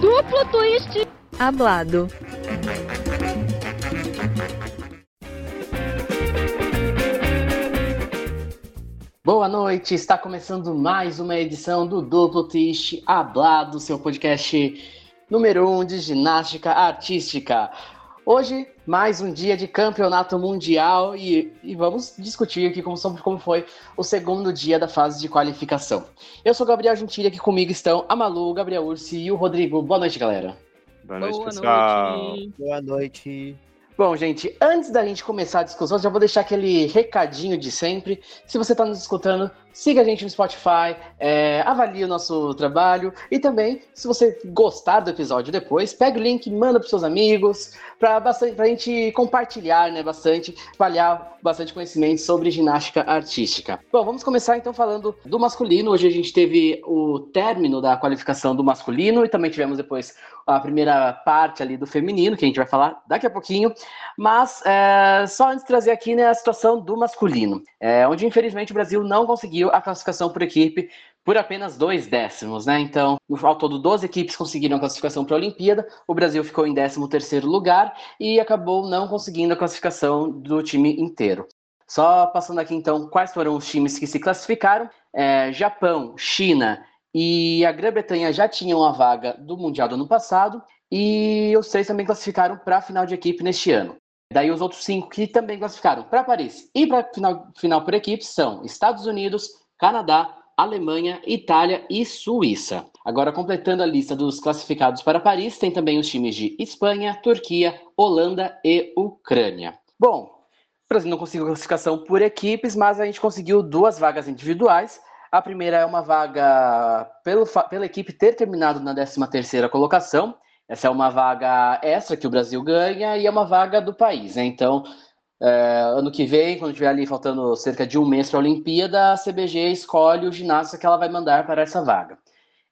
Duplo twist hablado. Boa noite, está começando mais uma edição do Duplo Twist Hablado, seu podcast número um de ginástica artística. Hoje, mais um dia de campeonato mundial e, e vamos discutir aqui como, sobre como foi o segundo dia da fase de qualificação. Eu sou Gabriel Gentili, aqui comigo estão a Malu, o Gabriel Ursi e o Rodrigo. Boa noite, galera. Boa noite, Boa pessoal. Noite. Boa noite. Bom, gente, antes da gente começar a discussão, já vou deixar aquele recadinho de sempre. Se você está nos escutando, siga a gente no Spotify, é, avalie o nosso trabalho e também, se você gostar do episódio depois, pega o link, manda para seus amigos, para a gente compartilhar né, bastante, espalhar bastante conhecimento sobre ginástica artística. Bom, vamos começar então falando do masculino. Hoje a gente teve o término da qualificação do masculino e também tivemos depois a primeira parte ali do feminino, que a gente vai falar daqui a pouquinho. Mas é, só antes de trazer aqui né, a situação do masculino, é, onde infelizmente o Brasil não conseguiu a classificação por equipe por apenas dois décimos, né? Então, ao todo, 12 equipes conseguiram a classificação para a Olimpíada, o Brasil ficou em 13º lugar e acabou não conseguindo a classificação do time inteiro. Só passando aqui, então, quais foram os times que se classificaram. É, Japão, China e a Grã-Bretanha já tinham a vaga do Mundial do ano passado, e os três também classificaram para a final de equipe neste ano. Daí os outros cinco que também classificaram para Paris e para final, final por equipe são Estados Unidos, Canadá, Alemanha, Itália e Suíça. Agora, completando a lista dos classificados para Paris, tem também os times de Espanha, Turquia, Holanda e Ucrânia. Bom, o Brasil não conseguiu classificação por equipes, mas a gente conseguiu duas vagas individuais. A primeira é uma vaga pelo, pela equipe ter terminado na 13ª colocação. Essa é uma vaga extra que o Brasil ganha e é uma vaga do país, né? Então, é, ano que vem, quando tiver ali faltando cerca de um mês para a Olimpíada, a CBG escolhe o ginasta que ela vai mandar para essa vaga.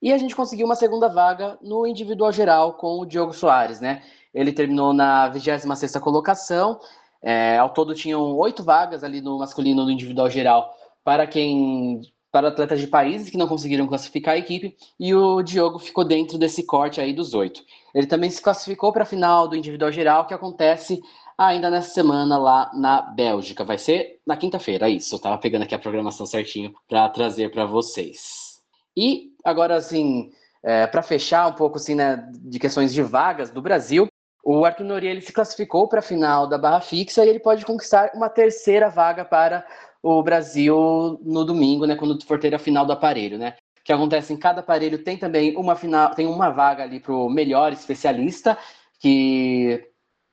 E a gente conseguiu uma segunda vaga no individual geral com o Diogo Soares, né? Ele terminou na 26ª colocação, é, ao todo tinham oito vagas ali no masculino no individual geral para quem para atletas de países que não conseguiram classificar a equipe, e o Diogo ficou dentro desse corte aí dos oito. Ele também se classificou para a final do individual geral, que acontece ainda nessa semana lá na Bélgica. Vai ser na quinta-feira, é isso. Eu estava pegando aqui a programação certinho para trazer para vocês. E agora, assim, é, para fechar um pouco assim, né, de questões de vagas do Brasil, o Arthur Nori ele se classificou para a final da barra fixa e ele pode conquistar uma terceira vaga para o Brasil no domingo, né, quando for ter a final do aparelho, né? Que acontece em cada aparelho tem também uma final, tem uma vaga ali para o melhor especialista, que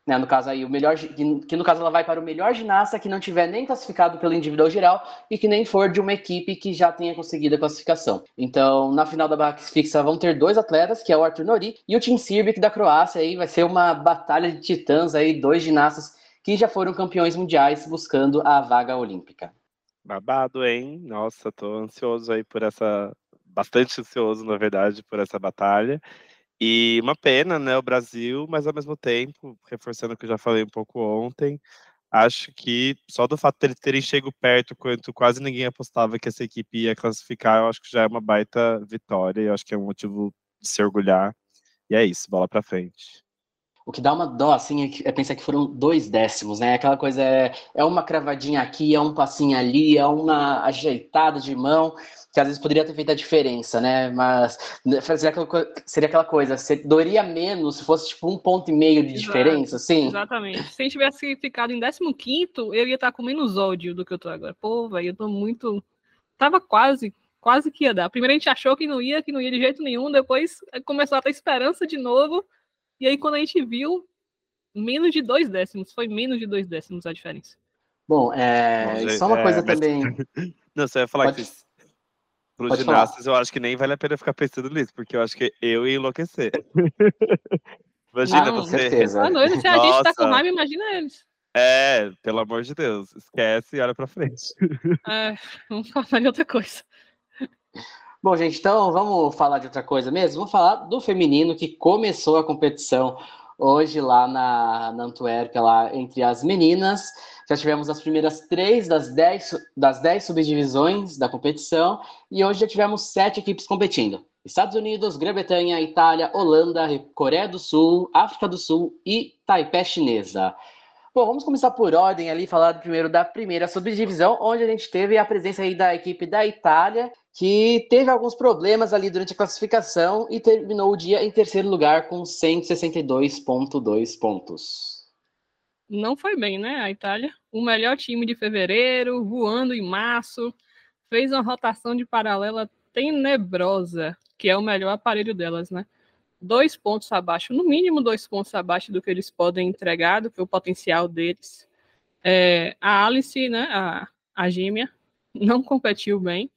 né, no caso aí o melhor, que no caso ela vai para o melhor ginasta que não tiver nem classificado pelo individual geral e que nem for de uma equipe que já tenha conseguido a classificação. Então, na final da barra fixa vão ter dois atletas, que é o Arthur Nori e o Tim Sirbic da Croácia aí vai ser uma batalha de titãs aí, dois ginastas que já foram campeões mundiais buscando a vaga olímpica. Babado, hein? Nossa, tô ansioso aí por essa. Bastante ansioso, na verdade, por essa batalha. E uma pena, né, o Brasil, mas ao mesmo tempo, reforçando o que eu já falei um pouco ontem, acho que só do fato de eles terem chego perto, quanto quase ninguém apostava que essa equipe ia classificar, eu acho que já é uma baita vitória, eu acho que é um motivo de se orgulhar. E é isso, bola para frente. O que dá uma dó, assim, é, é pensar que foram dois décimos, né? Aquela coisa é, é uma cravadinha aqui, é um passinho ali, é uma ajeitada de mão, que às vezes poderia ter feito a diferença, né? Mas né, seria aquela, seria aquela coisa, doeria menos se fosse tipo um ponto e meio de Exato, diferença, assim? Exatamente. Se a gente tivesse ficado em 15, eu ia estar com menos ódio do que eu tô agora. Pô, velho, eu tô muito. Tava quase, quase que ia dar. Primeiro a gente achou que não ia, que não ia de jeito nenhum, depois começou a ter esperança de novo. E aí, quando a gente viu, menos de dois décimos, foi menos de dois décimos a diferença. Bom, é, só uma é, coisa mas... também. Não, você ia falar Pode... que para os ginastas eu acho que nem vale a pena ficar pensando nisso, porque eu acho que eu ia enlouquecer. imagina ah, você. Certeza. Noite, se a Nossa. gente tá com raiva, imagina eles. É, pelo amor de Deus, esquece e olha para frente. É, vamos falar de outra coisa. Bom, gente, então vamos falar de outra coisa mesmo. Vamos falar do feminino que começou a competição hoje lá na, na Antuérpia, lá entre as meninas. Já tivemos as primeiras três das dez, das dez subdivisões da competição e hoje já tivemos sete equipes competindo. Estados Unidos, Grã-Bretanha, Itália, Holanda, Coreia do Sul, África do Sul e Taipei chinesa. Bom, vamos começar por ordem ali, falar primeiro da primeira subdivisão, onde a gente teve a presença aí da equipe da Itália, que teve alguns problemas ali durante a classificação e terminou o dia em terceiro lugar com 162,2 pontos. Não foi bem, né, a Itália? O melhor time de fevereiro, voando em março, fez uma rotação de paralela tenebrosa, que é o melhor aparelho delas, né? dois pontos abaixo, no mínimo dois pontos abaixo do que eles podem entregar, do que o potencial deles. É, a Alice, né, a, a gêmea, não competiu bem.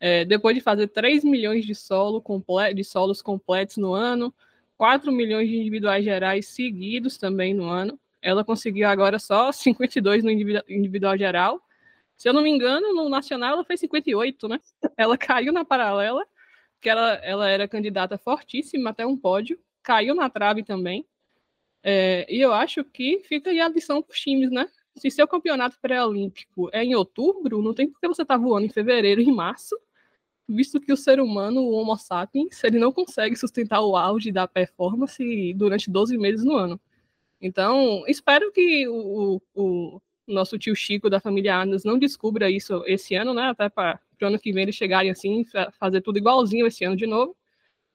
É, depois de fazer 3 milhões de, solo comple de solos completos no ano, 4 milhões de individuais gerais seguidos também no ano, ela conseguiu agora só 52 no individual geral. Se eu não me engano, no nacional ela fez 58, né? Ela caiu na paralela que ela, ela era candidata fortíssima até um pódio, caiu na trave também. É, e eu acho que fica aí a lição para os times, né? Se seu campeonato pré-olímpico é em outubro, não tem por que você estar tá voando em fevereiro e março, visto que o ser humano, o Homo sapiens, ele não consegue sustentar o auge da performance durante 12 meses no ano. Então, espero que o, o, nosso tio Chico da família Adams não descubra isso esse ano, né? Até para o ano que vem eles chegarem assim, fazer tudo igualzinho esse ano de novo.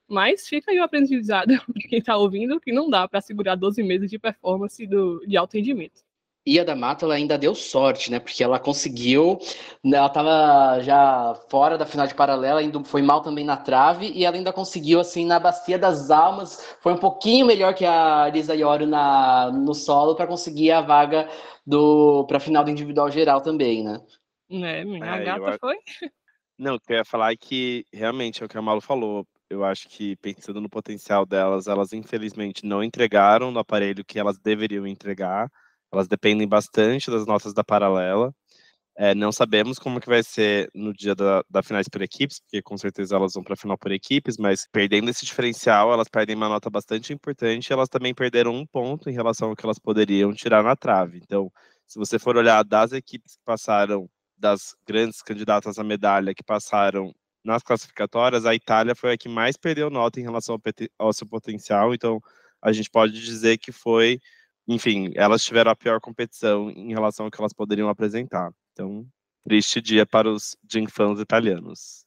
Mas fica aí o aprendizado de quem está ouvindo que não dá para segurar 12 meses de performance do, de alto rendimento. E a da Mata ela ainda deu sorte, né? Porque ela conseguiu, ela estava já fora da final de paralela, ainda foi mal também na trave, e ela ainda conseguiu, assim, na Bacia das Almas, foi um pouquinho melhor que a Lisa Ioro na, no solo para conseguir a vaga do para a final do individual geral também, né? Né, minha é, gata eu... foi. Não, o que eu ia falar é que realmente é o que a Malu falou. Eu acho que pensando no potencial delas, elas infelizmente não entregaram no aparelho que elas deveriam entregar elas dependem bastante das notas da paralela. É, não sabemos como que vai ser no dia da, da finais por equipes, porque com certeza elas vão para a final por equipes, mas perdendo esse diferencial, elas perdem uma nota bastante importante. Elas também perderam um ponto em relação ao que elas poderiam tirar na trave. Então, se você for olhar das equipes que passaram, das grandes candidatas à medalha que passaram nas classificatórias, a Itália foi a que mais perdeu nota em relação ao, ao seu potencial. Então, a gente pode dizer que foi enfim, elas tiveram a pior competição em relação ao que elas poderiam apresentar. Então, triste dia para os Jim fãs italianos.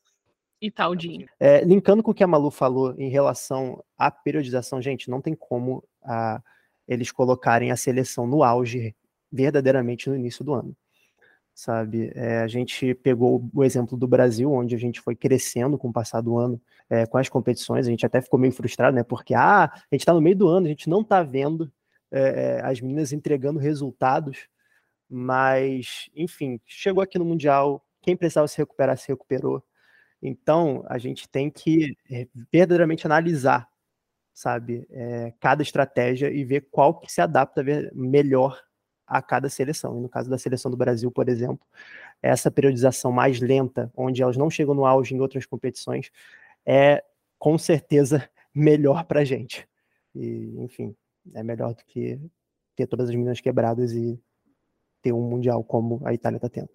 E tal Jim. É, linkando com o que a Malu falou em relação à periodização, gente, não tem como a, eles colocarem a seleção no auge verdadeiramente no início do ano. Sabe, é, a gente pegou o exemplo do Brasil, onde a gente foi crescendo com o passar do ano é, com as competições, a gente até ficou meio frustrado, né? Porque ah, a gente está no meio do ano, a gente não está vendo é, as meninas entregando resultados, mas, enfim, chegou aqui no Mundial, quem precisava se recuperar se recuperou. Então, a gente tem que é, verdadeiramente analisar, sabe, é, cada estratégia e ver qual que se adapta melhor a cada seleção. E no caso da seleção do Brasil, por exemplo, essa periodização mais lenta, onde elas não chegam no auge em outras competições, é com certeza melhor para a gente. E, enfim, é melhor do que ter todas as meninas quebradas e ter um mundial como a Itália está tendo.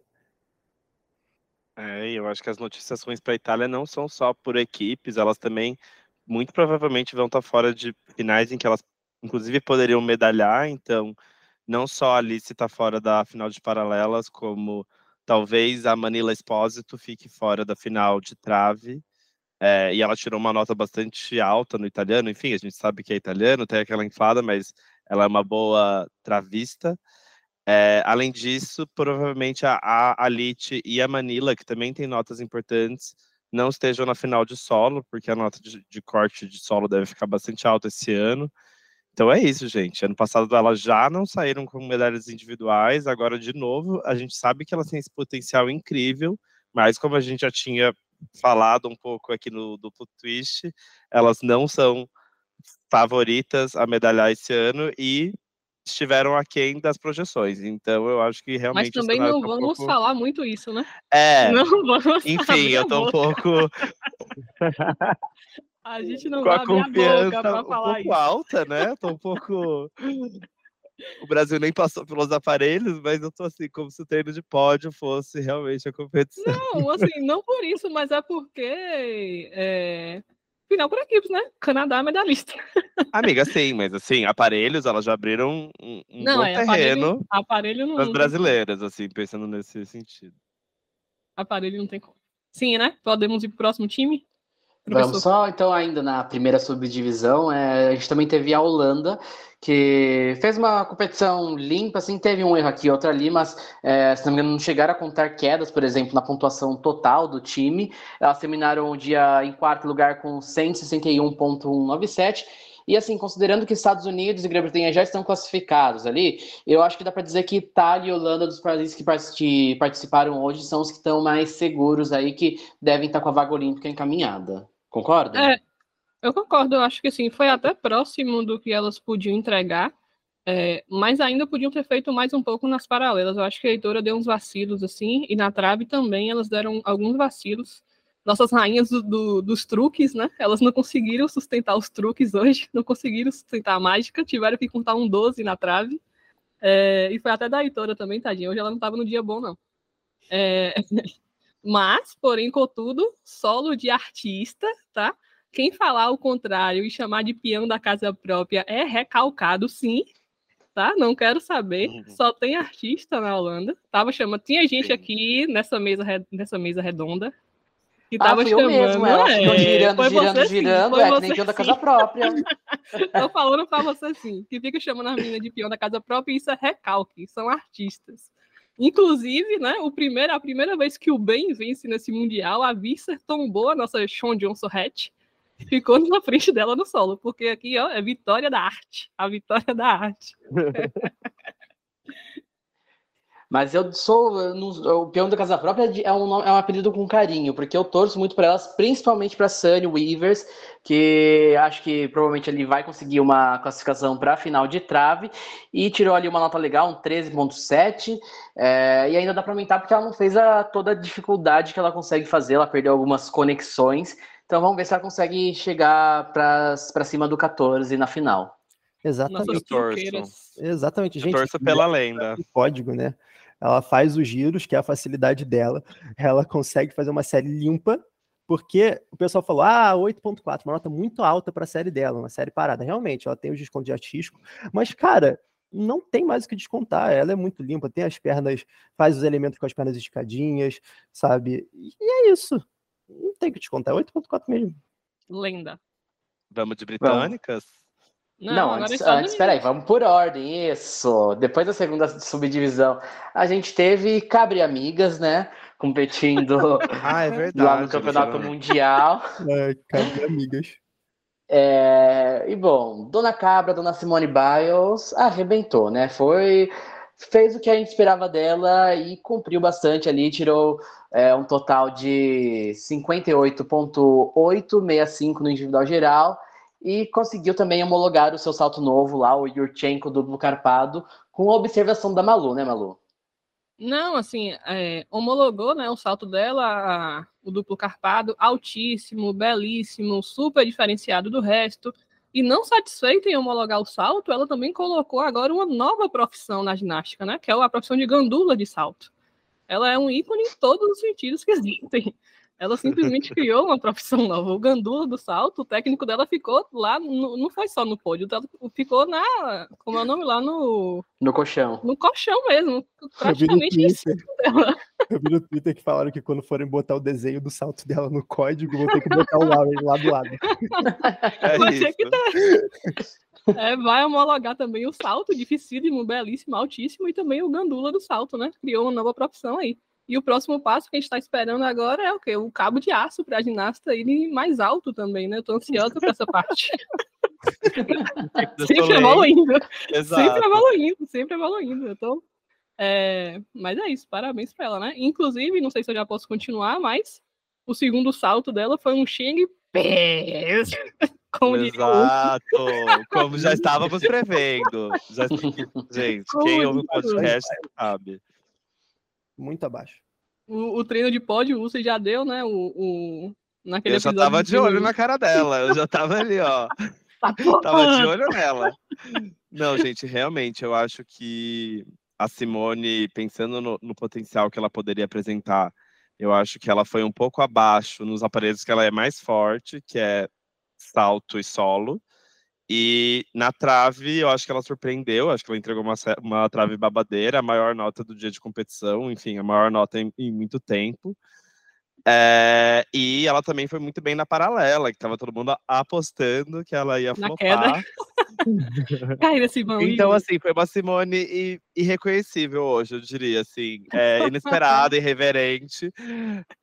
É, eu acho que as notícias ruins para a Itália não são só por equipes, elas também muito provavelmente vão estar tá fora de finais em que elas, inclusive, poderiam medalhar. Então, não só a Alice está fora da final de paralelas, como talvez a Manila Espósito fique fora da final de trave. É, e ela tirou uma nota bastante alta no italiano. Enfim, a gente sabe que é italiano, tem aquela inflada, mas ela é uma boa travista. É, além disso, provavelmente a, a Alite e a Manila, que também tem notas importantes, não estejam na final de solo, porque a nota de, de corte de solo deve ficar bastante alta esse ano. Então é isso, gente. Ano passado elas já não saíram com medalhas individuais, agora de novo, a gente sabe que elas têm esse potencial incrível, mas como a gente já tinha falado um pouco aqui no duplo twist, elas não são favoritas a medalhar esse ano e estiveram aquém das projeções. Então eu acho que realmente. Mas também não tá vamos pouco... falar muito isso, né? É. Não vamos Enfim, eu tô um pouco. A gente não com vai a confiança boca pra um falar pouco isso. alta, né? Tô um pouco. O Brasil nem passou pelos aparelhos, mas eu tô assim, como se o treino de pódio fosse realmente a competição. Não, assim, não por isso, mas é porque. É... Final por equipes, né? Canadá é medalhista. Amiga, sim, mas assim, aparelhos, elas já abriram um, um Não, bom é aparelho, terreno aparelho não. para as não tem brasileiras, assim, pensando nesse sentido. Aparelho não tem como. Sim, né? Podemos ir pro próximo time? Vamos só, então, ainda na primeira subdivisão, é, a gente também teve a Holanda, que fez uma competição limpa, assim, teve um erro aqui, outro ali, mas, é, se não me engano, não chegaram a contar quedas, por exemplo, na pontuação total do time. Elas terminaram o dia em quarto lugar com 161.197, e assim, considerando que Estados Unidos e Grã-Bretanha já estão classificados ali, eu acho que dá para dizer que Itália e Holanda, dos países que parti- participaram hoje, são os que estão mais seguros aí, que devem estar com a vaga olímpica encaminhada. Concorda? É, eu concordo, eu acho que sim, foi até próximo do que elas podiam entregar, é, mas ainda podiam ter feito mais um pouco nas paralelas. Eu acho que a Heitora deu uns vacilos assim, e na trave também elas deram alguns vacilos. Nossas rainhas do- do- dos truques, né? Elas não conseguiram sustentar os truques hoje, não conseguiram sustentar a mágica, tiveram que contar um 12 na trave. É, e foi até da Heitora também, tadinha. Hoje ela não estava no dia bom, não. É, mas, porém, contudo, solo de artista, tá? Quem falar o contrário e chamar de peão da casa própria é recalcado, sim. Tá? Não quero saber. Uhum. Só tem artista na Holanda. Tava chamando. Tinha gente Sim. aqui nessa mesa, re- nessa mesa redonda. Que Ah, tava eu chamando. mesmo, ela ficou é, girando, foi girando, você sim, girando, foi é que nem peão da sim. casa própria. Tô falando pra você sim, que fica chamando as meninas de peão da casa própria, e isso é recalque, são artistas. Inclusive, né, o primeiro, a primeira vez que o Ben vence nesse Mundial, a Visser tombou a nossa Sean Johnson Hatch, ficou na frente dela no solo, porque aqui, ó, é vitória da arte, a vitória da arte. Mas eu sou. eu não- o peão da casa própria é um, é um apelido com carinho, porque eu torço muito para elas, principalmente para Sunny Weavers, que acho que provavelmente ele vai conseguir uma classificação para a final de trave, e tirou ali uma nota legal, um 13,7. é, e ainda dá para aumentar porque ela não fez a, toda a dificuldade que ela consegue fazer, ela perdeu algumas conexões. Então vamos ver se ela consegue chegar para cima do 14 na final. Exatamente. Exatamente, gente. torço pela lenda. código, né? Ela faz os giros, que é a facilidade dela. Ela consegue fazer uma série limpa, porque o pessoal falou: ah, 8.4, uma nota muito alta para a série dela, uma série parada. Realmente, ela tem os descontos de artístico, mas, cara, não tem mais o que descontar. Ela é muito limpa, tem as pernas, faz os elementos com as pernas esticadinhas, sabe? E é isso. Não tem o que descontar, é 8.4 mesmo. Lenda. Vamos de britânicas? Não, Não, agora é antes, antes peraí, vamos por ordem, isso. Depois da segunda subdivisão, a gente teve Cabre Amigas, né? Competindo Ah, é verdade. lá no Campeonato. Mundial. É, cara, amigas. É, e bom, Dona Cabra, Dona Simone Biles arrebentou, né? Foi. Fez o que a gente esperava dela e cumpriu bastante ali, tirou é, um total de 58,865 no individual geral e conseguiu também homologar o seu salto novo lá, o Yurchenko duplo carpado, com a observação da Malu, né, Malu? Não, assim, é, homologou, né, o salto dela, a- o duplo carpado, altíssimo, belíssimo, super diferenciado do resto. E não satisfeita em homologar o salto, ela também colocou agora uma nova profissão na ginástica, né, que é a profissão de gandula de salto. Ela é um ícone em todos os sentidos que existem. Ela simplesmente criou uma profissão nova. O gandula do salto, o técnico dela ficou lá, no- não foi só no pódio, ela ficou na, como é o nome lá, no, No colchão. no colchão mesmo, Eu vi no praticamente dela. eu vi no Twitter que falaram que quando forem botar o desenho do salto dela no código, vão ter que botar o Lauren lá do lado. É Vai ter isso. que É, vai homologar também o salto, dificílimo, belíssimo, altíssimo, e também o gandula do salto, né? Criou uma nova profissão aí. E o próximo passo que a gente está esperando agora é o quê? O cabo de aço para a ginasta ir mais alto também, né? Eu tô ansiosa para essa parte. Sempre evoluindo, Exato. sempre evoluindo, sempre evoluindo. Eu tô... É, Mas é isso, parabéns para ela, né? Inclusive, não sei se eu já posso continuar, mas o segundo salto dela foi um Xing Pés. Como Exato, como já estávamos prevendo. Já- Gente, Como quem ouve o podcast sabe. Muito abaixo. O, o treino de pódio, o Uzi já deu, né? O, o, Naquele Eu já tava de olho na cara dela, eu já tava ali, ó. Tá. Tava de olho nela. Não, gente, realmente, eu acho que a Simone, pensando no, no potencial que ela poderia apresentar, eu acho que ela foi um pouco abaixo nos aparelhos que ela é mais forte, que é salto e solo. E na trave, eu acho que ela surpreendeu, acho que ela entregou uma, uma trave babadeira, a maior nota do dia de competição, enfim, a maior nota em, em muito tempo. É, e ela também foi muito bem na paralela, que tava todo mundo apostando que ela ia Na flopar. Cai nesse vão. Então, assim, foi uma Simone irreconhecível hoje, eu diria, assim. É, inesperada, irreverente,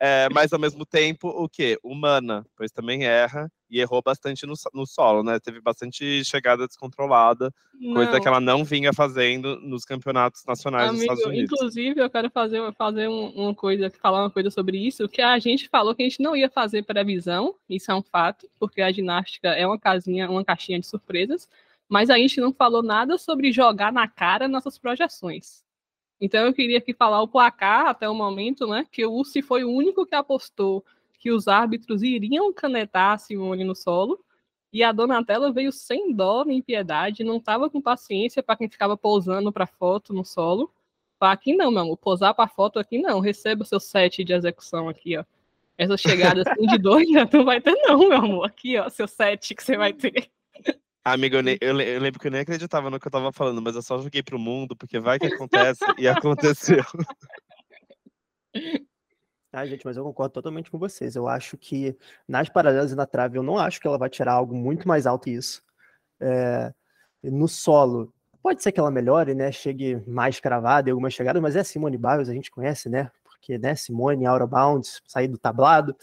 é, mas ao mesmo tempo, o quê? Humana, pois também erra e errou bastante no, no solo, né? Teve bastante chegada descontrolada, coisa Não. que ela não vinha fazendo nos campeonatos nacionais dos Amigo, Estados Unidos. inclusive eu quero fazer, fazer um- uma coisa, falar uma coisa sobre isso, que a gente falou que a gente não ia fazer previsão, isso é um fato, porque a ginástica é uma casinha, uma caixinha de surpresas, mas a gente não falou nada sobre jogar na cara nossas projeções. Então eu queria aqui falar o placar até o momento, né? Que o Ursi foi o único que apostou que os árbitros iriam canetar a Simone no solo. E a Donatella veio sem dó nem piedade, não estava com paciência para quem ficava pousando para foto no solo. Fala, Aqui não, meu amor, posar para foto aqui não, receba seu set de execução aqui, ó. Essa chegada assim de dois não vai ter não, meu amor. Aqui, ó, seu set que você vai ter. Amigo, eu, le- eu lembro que eu nem acreditava no que eu tava falando, mas eu só joguei pro mundo, porque vai que acontece, e aconteceu. Ah, gente, mas eu concordo totalmente com vocês. Eu acho que nas paralelas e na trave, eu não acho que ela vai tirar algo muito mais alto que isso. É, no solo, pode ser que ela melhore, né? Chegue mais cravada em algumas chegadas, mas é Simone Biles, a gente conhece, né? Porque, né, Simone, Aura Bounds, sair do tablado.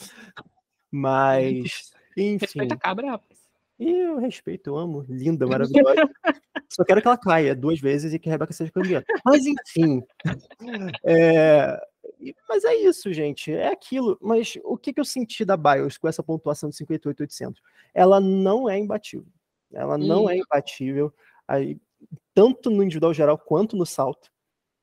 Mas, enfim. Respeita a cabra, rapaz. Eu respeito, eu amo, linda, maravilhosa. Só quero que ela caia duas vezes e que a Rebeca seja campeã. Mas enfim. É, e- Mas é isso, gente. É aquilo. Mas o que, que eu senti da Bios com essa pontuação de 58,800? Ela não é imbatível. Ela não é imbatível, aí, tanto no individual geral quanto no salto.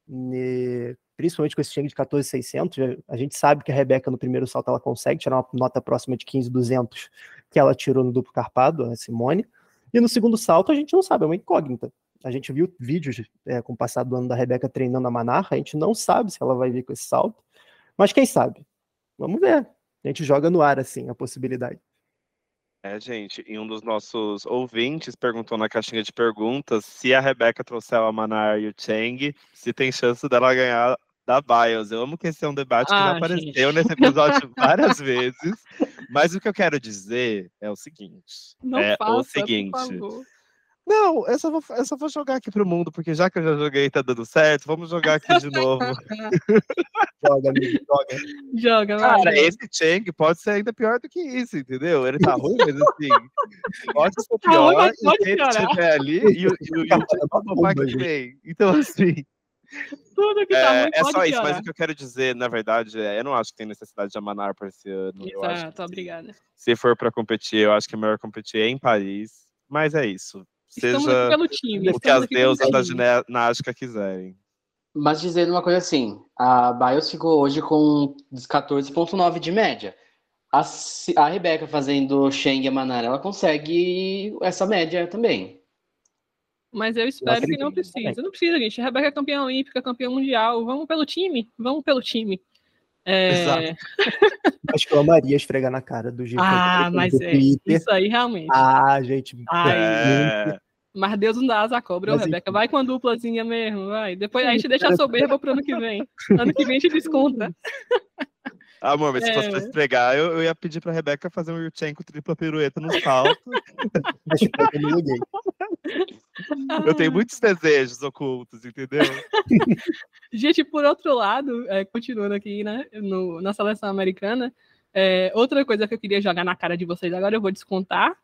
Ne- Principalmente com esse change de 14,600. já- A gente sabe que a Rebeca no primeiro salto ela consegue tirar uma nota próxima de 15,200 que ela tirou no duplo carpado, a Simone. E no segundo salto a gente não sabe, é uma incógnita. A gente viu vídeos é, com o passar do ano da Rebeca treinando a Manarra, a gente não sabe se ela vai vir com esse salto, mas quem sabe? Vamos ver. A gente joga no ar, assim, a possibilidade. É, gente, e um dos nossos ouvintes perguntou na caixinha de perguntas se a Rebeca trouxer a Manar e o Cheng, se tem chance dela ganhar da Bios. Eu amo que esse é um debate que Ah, já apareceu gente. nesse episódio várias vezes. Mas o que eu quero dizer é o seguinte: Não é faça, o seguinte. por favor. Não, eu só, vou, eu só vou jogar aqui pro mundo, porque já que eu já joguei e tá dando certo, vamos jogar aqui de novo. Joga, amigo, joga. Joga, vai, Cara, esse Cheng pode ser ainda pior do que isso, entendeu? Ele tá ruim, mas assim, pode ser Tá ruim, pior, mas e pode se ele estiver ali, e o e o- e o Cheng vai que vem. Então, assim, Tudo que tá é, ruim é pode só isso, piorar. mas o que eu quero dizer, na verdade, é, eu não acho que tem necessidade de Amanar para esse ano. Eu acho Exato, que, obrigada. se for para competir, eu acho que é melhor competir em Paris, mas é isso. Seja time. o que as deusas da ginástica quiserem. Mas dizendo uma coisa assim, a Bios ficou hoje com 14,9 de média. A, a Rebeca fazendo Sheng e a Manara, ela consegue essa média também. Mas eu espero que não precisa. Não precisa, gente. A Rebeca é campeã olímpica, campeã mundial. Vamos pelo time. Vamos pelo time. É, Exato. Acho que eu amaria esfregar na cara do Gil. Ah, do mas é. Twitter. Isso aí, realmente. Ah, gente. Ai, É, Mas Deus não dá asa à cobra, ô, Mas Rebeca. enfim. Vai com a duplazinha mesmo, vai. Depois a gente deixa a soberba pro ano que vem. Ano que vem a gente desconta. Amor, mas se fosse pra É. esfregar, eu, eu ia pedir pra Rebeca fazer um Yurchenko com tripla pirueta no salto. Que eu tenho muitos desejos ocultos, entendeu? Gente, por outro lado, é, continuando aqui, né, no- na seleção americana, é, outra coisa que eu queria jogar na cara de vocês agora, eu vou descontar,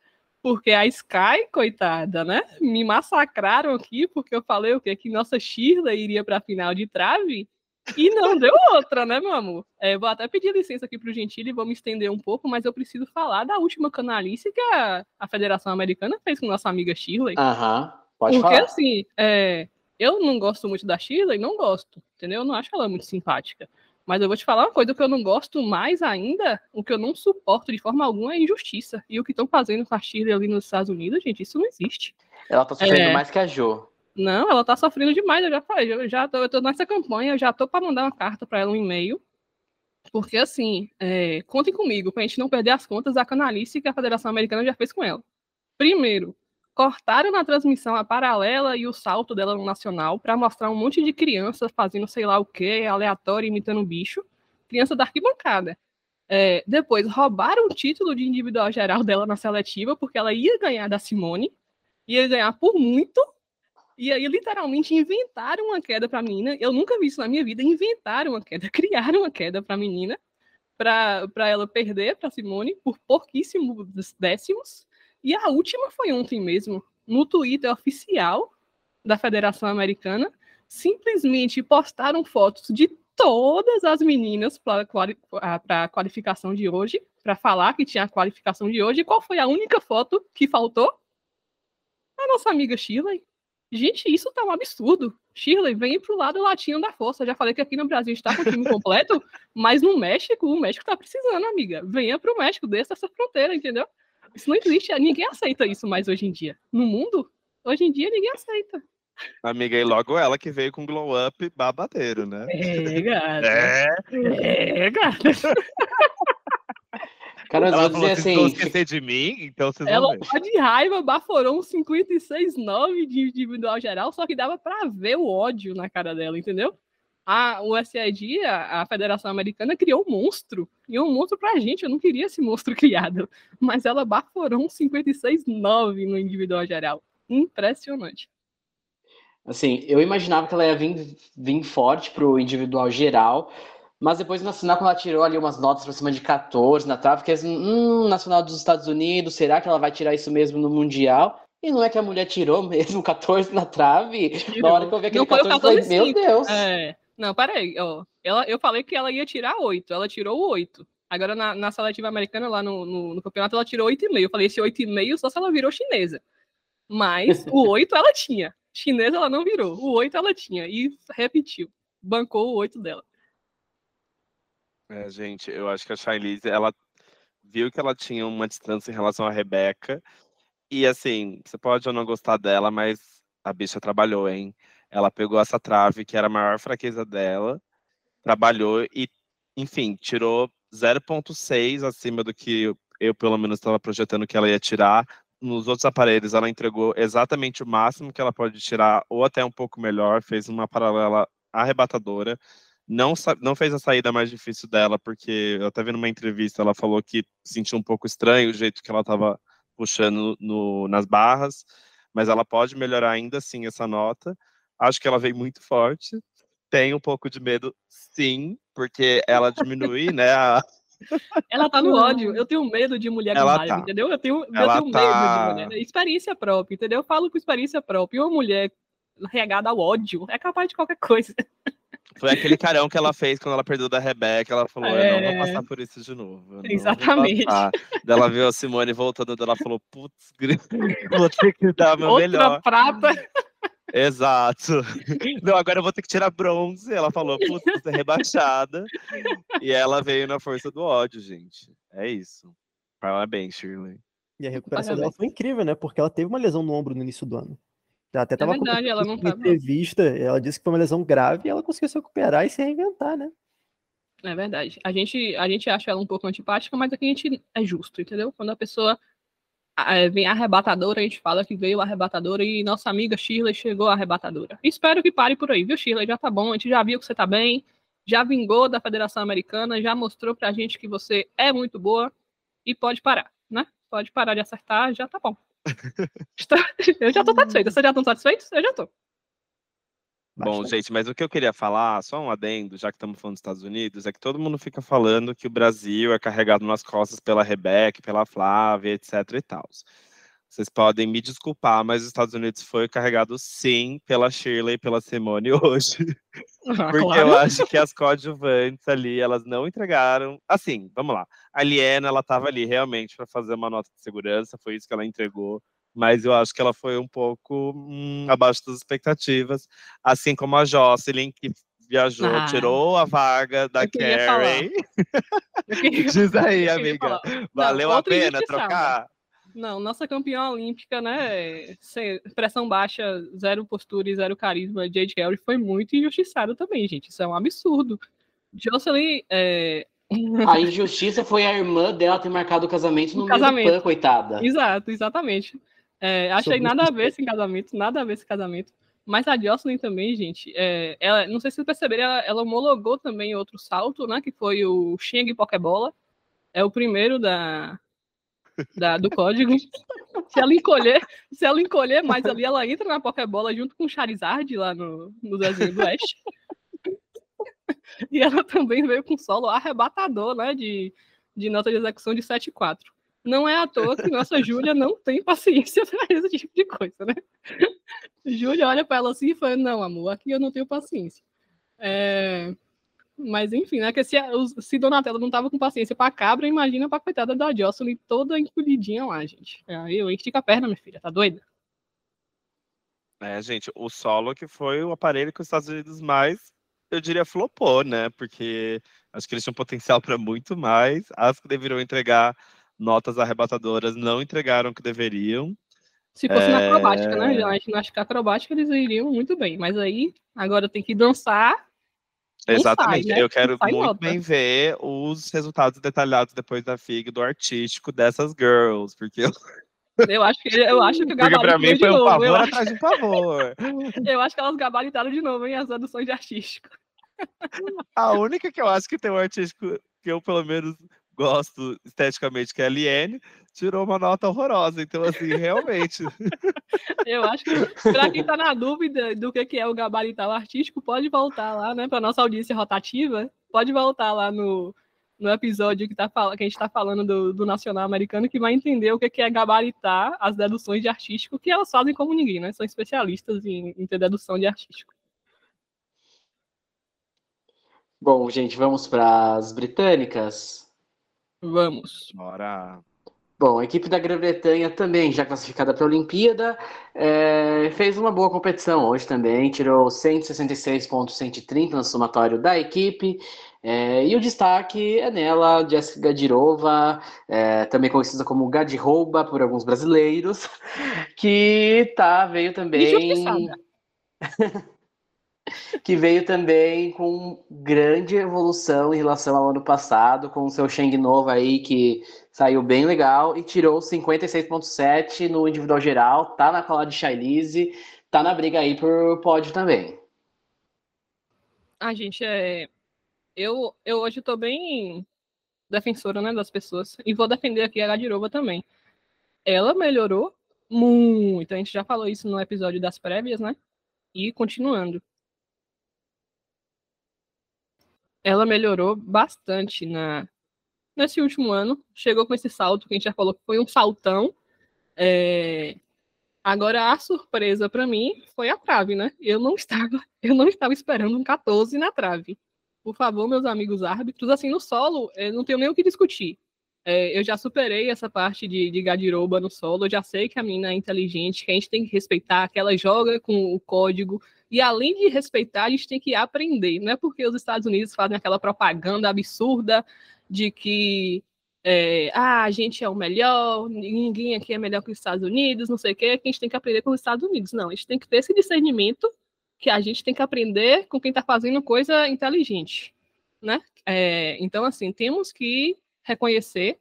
porque a Sky, coitada, né, me massacraram aqui, porque eu falei o quê? Que nossa Shirley iria para a final de trave, e não deu outra, né, meu amor? É, vou até pedir licença aqui pro Gentili, vamos estender um pouco, mas eu preciso falar da última canalice que a, a Federação Americana fez com nossa amiga Shirley. Aham, pode Porque falar. assim, é, eu não gosto muito da Shirley, não gosto, entendeu? Eu não acho ela muito simpática. Mas eu vou te falar uma coisa, o que eu não gosto mais ainda, o que eu não suporto de forma alguma é injustiça. E o que estão fazendo com a Chile ali nos Estados Unidos, gente, isso não existe. Ela tá sofrendo É. mais que a Jo. Não, ela tá sofrendo demais. Eu já falei, eu já tô, eu tô nessa campanha, eu já tô para mandar uma carta para ela, um e-mail. Porque, assim, é, contem comigo, pra gente não perder as contas da canalice que a Federação Americana já fez com ela. Primeiro, cortaram na transmissão a paralela e o salto dela no nacional para mostrar um monte de criança fazendo sei lá o que, aleatório, imitando bicho. Criança da arquibancada. É, depois, roubaram o título de individual geral dela na seletiva, porque ela ia ganhar da Simone, ia ganhar por muito, e aí, literalmente, inventaram uma queda para a menina. Eu nunca vi isso na minha vida. Inventaram uma queda, criaram uma queda para a menina, para ela perder para Simone por pouquíssimos décimos. E a última foi ontem mesmo, no Twitter oficial da Federação Americana. Simplesmente postaram fotos de todas as meninas para a qualificação de hoje, para falar que tinha a qualificação de hoje. Qual foi a única foto que faltou? A nossa amiga Shirley. Gente, isso tá um absurdo. Shirley, vem pro lado latino da força. Já falei que aqui no Brasil a gente tá com o time completo, mas no México, o México tá precisando, amiga. Venha pro México, desça essa fronteira, entendeu? Isso não existe, ninguém aceita isso mais hoje em dia. No mundo, hoje em dia ninguém aceita. Amiga, e logo ela que veio com glow up babadeiro, né? É, gata. É. É, gata. Cara, Ela falou, vocês vão assim, esquecer de mim, então vocês vão Ela ver. tá de raiva, baforou um 56,9 de individual geral, só que dava pra ver o ódio na cara dela, entendeu? A, o SID, a, a Federação Americana, criou um monstro. E um monstro pra gente, eu não queria esse monstro criado. Mas ela baforou um 56,9 no individual geral. Impressionante. assim, eu imaginava que ela ia vir, vir forte pro individual geral, mas depois no nacional, quando ela tirou ali umas notas pra cima de 14 na trave, fiquei assim, hum, nacional dos Estados Unidos, será que ela vai tirar isso mesmo no Mundial? E não é que a mulher tirou mesmo 14 na trave? Na hora que eu vi aquele Não foi o 14, eu falei, 14, meu. Deus! É, não, peraí, ó. Ela, eu falei que ela ia tirar 8, ela tirou o 8. Agora, na, na seletiva americana, lá no, no, no campeonato, ela tirou 8,5. Eu falei, esse 8,5 só se ela virou chinesa. Mas o 8 ela tinha. Chinesa ela não virou. O 8 ela tinha. E repetiu. Bancou o 8 dela. É, gente, eu acho que a Charlize, ela viu que ela tinha uma distância em relação à Rebeca. E assim, você pode ou não gostar dela, mas a bicha trabalhou, hein? Ela pegou essa trave, que era a maior fraqueza dela, trabalhou e, enfim, tirou 0,6 acima do que eu, pelo menos, estava projetando que ela ia tirar. Nos outros aparelhos, ela entregou exatamente o máximo que ela pode tirar, ou até um pouco melhor, fez uma paralela arrebatadora não, não fez a saída mais difícil dela, porque eu até vi numa entrevista, ela falou que sentiu um pouco estranho o jeito que ela estava puxando no, nas barras, mas ela pode melhorar ainda assim essa nota. Acho que ela veio muito forte. Tenho um pouco de medo, sim, porque ela diminui, né? a- Ela tá no ódio. Eu tenho medo de mulher com Ela raiva, tá. entendeu? Eu tenho, eu Ela tenho tá. medo de mulher. Experiência própria, entendeu? Eu falo com experiência própria. E uma mulher regada ao ódio é capaz de qualquer coisa. Foi aquele carão que ela fez quando ela perdeu da Rebeca. Ela falou: Eu não É. vou passar por isso de novo. Exatamente. passar." Daí ela viu a Simone voltando, ela falou: Putz, vou ter que dar meu Outra melhor. prata. Exato. Não, agora eu vou ter que tirar bronze. Ela falou, putz, vou ser rebaixada. E ela veio na força do ódio, gente. É isso. Parabéns, Shirley. E a recuperação dela Parabéns. foi incrível, né? Porque ela teve uma lesão no ombro no início do ano. Ela até tava É verdade, ela não em entrevista, ela disse que foi uma lesão grave e ela conseguiu se recuperar e se reinventar, né? É verdade. A gente, a gente acha ela um pouco antipática, mas aqui a gente é justo, entendeu? Quando a pessoa é, vem arrebatadora, a gente fala que veio arrebatadora e nossa amiga Shirley chegou arrebatadora. Espero que pare por aí, viu, Shirley? Já tá bom, a gente já viu que você tá bem, já vingou da Federação Americana, já mostrou pra gente que você é muito boa e pode parar, né? Pode parar de acertar, já tá bom. Eu já tô satisfeita. Vocês já estão satisfeitos? Eu já tô. Bom, Bastante. gente, mas o que eu queria falar, só um adendo, já que estamos falando dos Estados Unidos, é que todo mundo fica falando que o Brasil é carregado nas costas pela Rebeca, pela Flávia, etc e tal. Vocês podem me desculpar, mas os Estados Unidos foi carregado sim pela Shirley e pela Simone hoje. Ah, Porque claro. eu acho que as coadjuvantes ali, elas não entregaram. Assim, vamos lá. A Liena, ela estava ali realmente para fazer uma nota de segurança, foi isso que ela entregou. Mas eu acho que ela foi um pouco hum, abaixo das expectativas. Assim como a Jocelyn, que viajou, Ah. tirou a vaga da. Carrie. Queria- Diz aí, amiga. Valeu a pena trocar? Não, nossa campeã olímpica, né? sem- pressão baixa, zero postura e zero carisma, Jade Carey foi muito injustiçada também, gente. Isso é um absurdo. Jocelyn, é, A injustiça foi a irmã dela ter marcado o casamento no casamento. pan, coitada. Exato, exatamente. É, achei nada a ver esse casamento, nada a ver esse casamento. Mas a Jocelyn também, gente, é, ela, não sei se vocês perceberam, ela, ela homologou também outro salto, né? Que foi o Xing Pokébola. É o primeiro da, da- do código. se ela encolher, se ela encolher mais ali, ela entra na Pokébola junto com o Charizard lá no, no desenho do Ash. e ela também veio com solo arrebatador, né? De, de nota de execução de 7,4 não é à toa que nossa Júlia não tem paciência para esse tipo de coisa, né? Júlia olha para ela assim e fala: Não, amor, aqui eu não tenho paciência. É, Mas enfim, né? Que se, se Donatello não tava com paciência para cabra, imagina pra coitada da Jocelyn toda encolhidinha lá, gente. Aí eu estica a perna, minha filha, tá doida? É, gente, o solo que foi o aparelho que os Estados Unidos mais, eu diria, flopou, né? Porque acho que eles tinham potencial para muito mais. As que deveriam entregar notas arrebatadoras não entregaram o que deveriam. Se fosse na É. acrobática, né? Que na acrobática eles iriam muito bem. Mas aí, agora tem que dançar. Exatamente. sai, né? Eu quero sai muito nota. bem ver os resultados detalhados depois da FIG do artístico dessas girls, porque, Eu acho que, eu acho que o porque pra gabarito mim foi um novo. Eu pavor atrás de um pavor. eu acho que elas gabaritaram de novo, hein? As traduções de artístico. A única que eu acho que tem um artístico que eu, pelo menos, gosto esteticamente, que é a Liene, tirou uma nota horrorosa. Então, assim, realmente. Eu acho que, para quem tá na dúvida do que é o gabarital artístico, pode voltar lá, né, para nossa audiência rotativa, pode voltar lá no, no episódio que, tá, fal- que a gente está falando do, do Nacional Americano, que vai entender o que que é gabaritar as deduções de artístico, que elas fazem como ninguém, né? São especialistas em, em ter dedução de artístico. Bom, gente, vamos para as britânicas. Vamos. Bora. Bom, a equipe da Grã-Bretanha também, já classificada para a Olimpíada, é, fez uma boa competição hoje também, tirou 166,130 no somatório da equipe. é, e o destaque é nela, Jessica Gadirova, é, também conhecida como Gadirrouba por alguns brasileiros, que tá, veio também Injustiçada. que veio também com grande evolução em relação ao ano passado, com o seu Sheng novo aí, que saiu bem legal e tirou 56,7 no individual geral, tá na cola de Shailize, tá na briga aí por pódio também. Ah, gente, é... eu, eu hoje tô bem defensora, né, das pessoas, e vou defender aqui a Gadirova também. Ela melhorou muito, a gente já falou isso no episódio das prévias, né, e continuando. Ela melhorou bastante na nesse último ano, chegou com esse salto que a gente já falou que foi um saltão. É, Agora a surpresa para mim foi a trave, né? Eu não estava, eu não estava esperando um 14 na trave. Por favor, meus amigos árbitros, assim no solo, eu não tenho nem o que discutir. É, eu já superei essa parte de, de Gadiroba no solo, eu já sei que a mina é inteligente, que a gente tem que respeitar, que ela joga com o código, e além de respeitar, a gente tem que aprender. Não é porque os Estados Unidos fazem aquela propaganda absurda de que é, ah, a gente é o melhor, ninguém aqui é melhor que os Estados Unidos, não sei o quê, que a gente tem que aprender com os Estados Unidos. Não, a gente tem que ter esse discernimento que a gente tem que aprender com quem está fazendo coisa inteligente, né? É, então, assim, temos que reconhecer